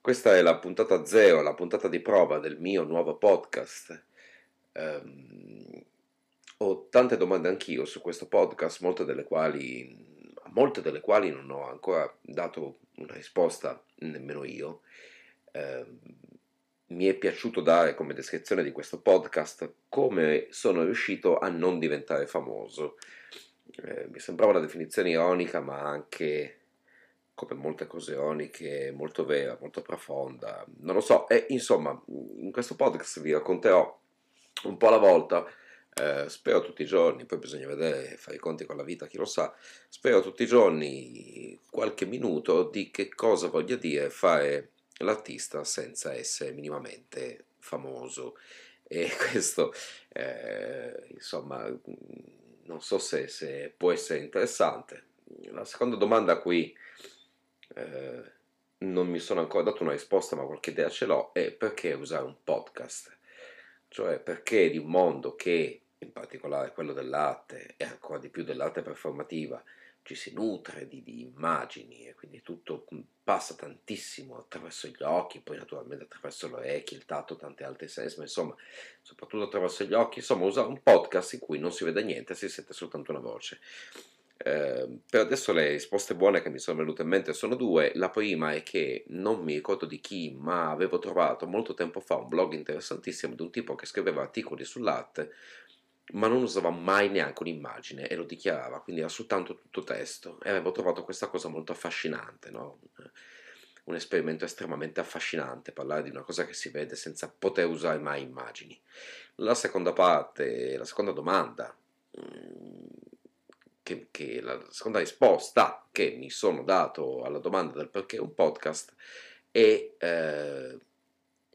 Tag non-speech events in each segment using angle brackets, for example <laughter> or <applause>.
Questa è la puntata zero, la puntata di prova del mio nuovo podcast. Um, ho tante domande anch'io su questo podcast, molte delle quali, molte delle quali non ho ancora dato una risposta nemmeno io. Um, mi è piaciuto dare come descrizione di questo podcast come sono riuscito a non diventare famoso. Eh, mi sembrava una definizione ironica, ma anche come molte cose oniche, molto vera, molto profonda. Non lo so, e insomma, in questo podcast vi racconterò un po' alla volta, eh, spero tutti i giorni, poi bisogna vedere, fare i conti con la vita, chi lo sa, spero tutti i giorni qualche minuto di che cosa voglia dire fare l'artista senza essere minimamente famoso. E <laughs> questo, eh, insomma, non so se, se può essere interessante. La seconda domanda a cui eh, non mi sono ancora dato una risposta, ma qualche idea ce l'ho, è perché usare un podcast? Cioè perché di un mondo che, in particolare quello dell'arte e ancora di più dell'arte performativa, ci si nutre di, di, immagini e quindi tutto passa tantissimo attraverso gli occhi, poi naturalmente attraverso le orecchie, il tatto, tante altre sensi, ma insomma, soprattutto attraverso gli occhi, insomma, usare un podcast in cui non si vede niente, si sente soltanto una voce. Eh, per adesso le risposte buone che mi sono venute in mente sono due. La prima è che non mi ricordo di chi, ma avevo trovato molto tempo fa un blog interessantissimo di un tipo che scriveva articoli sull'arte, ma non usava mai neanche un'immagine e lo dichiarava, quindi era soltanto tutto testo. E avevo trovato questa cosa molto affascinante, no? un esperimento estremamente affascinante, parlare di una cosa che si vede senza poter usare mai immagini. La seconda parte, la seconda domanda mm, che, che la seconda risposta che mi sono dato alla domanda del perché un podcast è, eh,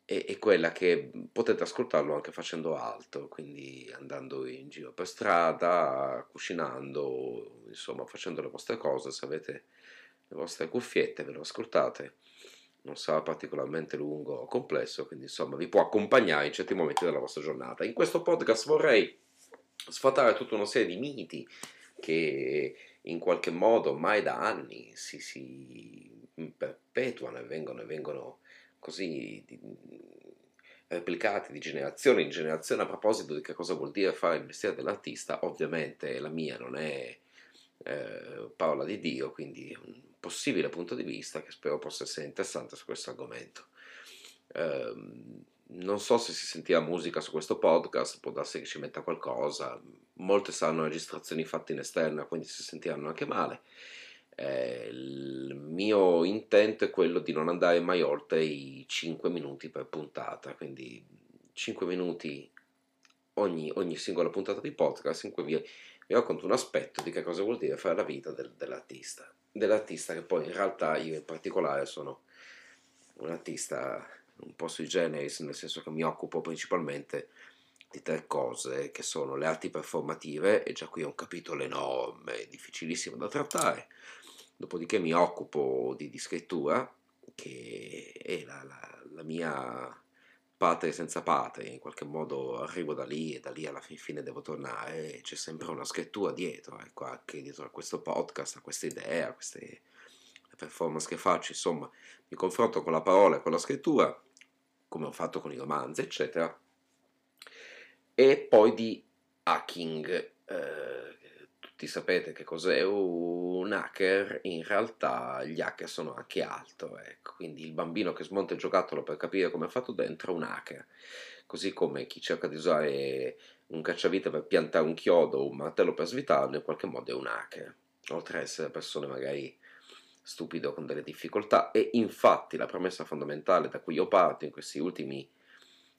è, è, quella che potete ascoltarlo anche facendo altro, quindi andando in giro per strada, cucinando, insomma facendo le vostre cose, se avete le vostre cuffiette ve lo ascoltate non sarà particolarmente lungo o complesso, quindi insomma vi può accompagnare in certi momenti della vostra giornata. In questo podcast vorrei sfatare tutta una serie di miti che in qualche modo ormai da anni si, si perpetuano e vengono, vengono così di, replicati di generazione in generazione a proposito di che cosa vuol dire fare il mestiere dell'artista, ovviamente la mia non è eh, parola di Dio, quindi un possibile punto di vista che spero possa essere interessante su questo argomento. Eh, non so se si sentirà musica su questo podcast, può darsi che ci metta qualcosa, molte saranno registrazioni fatte in esterna, quindi si sentiranno anche male. Eh, il mio intento è quello di non andare mai oltre i 5 minuti per puntata, quindi 5 minuti ogni, ogni singola puntata di podcast in cui vi, vi, racconto un aspetto di che cosa vuol dire fare la vita del, dell'artista. Dell'artista che poi in realtà io in particolare sono un artista un po' sui generis, nel senso che mi occupo principalmente di tre cose che sono le arti performative, e già qui è un capitolo enorme, difficilissimo da trattare, dopodiché mi occupo di, di scrittura, che è la, la, la mia patria senza patria, in qualche modo arrivo da lì e da lì alla fin fine devo tornare, c'è sempre una scrittura dietro, ecco, anche dietro a questo podcast, a queste idee, a queste performance che faccio, insomma, mi confronto con la parola e con la scrittura, come ho fatto con i romanzi, eccetera, e poi di hacking. Eh, tutti sapete che cos'è un hacker, in realtà gli hacker sono anche altro, ecco. quindi il bambino che smonta il giocattolo per capire come è fatto dentro è un hacker, così come chi cerca di usare un cacciavite per piantare un chiodo o un martello per svitarlo in qualche modo è un hacker, oltre ad essere persone magari stupido con delle difficoltà. E infatti la premessa fondamentale da cui io parto in questi ultimi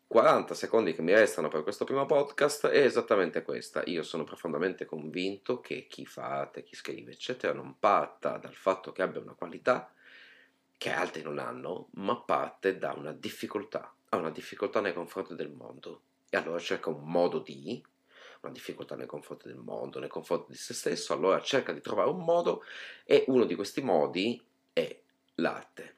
40 secondi che mi restano per questo primo podcast è esattamente questa. Io sono profondamente convinto che chi fa arte, chi scrive, eccetera, non parta dal fatto che abbia una qualità che altri non hanno, ma parte da una difficoltà, ha una difficoltà nei confronti del mondo e allora cerca un modo di una difficoltà nei confronti del mondo, nei confronti di se stesso, allora cerca di trovare un modo e uno di questi modi è l'arte.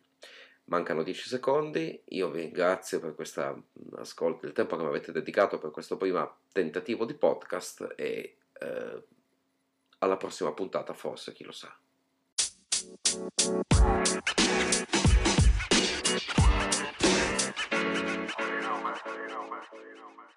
Mancano 10 secondi, io vi ringrazio per questo mm, ascolto, il tempo che mi avete dedicato per questo primo tentativo di podcast e eh, alla prossima puntata forse, chi lo sa. you know, man. You know, man. You know, man.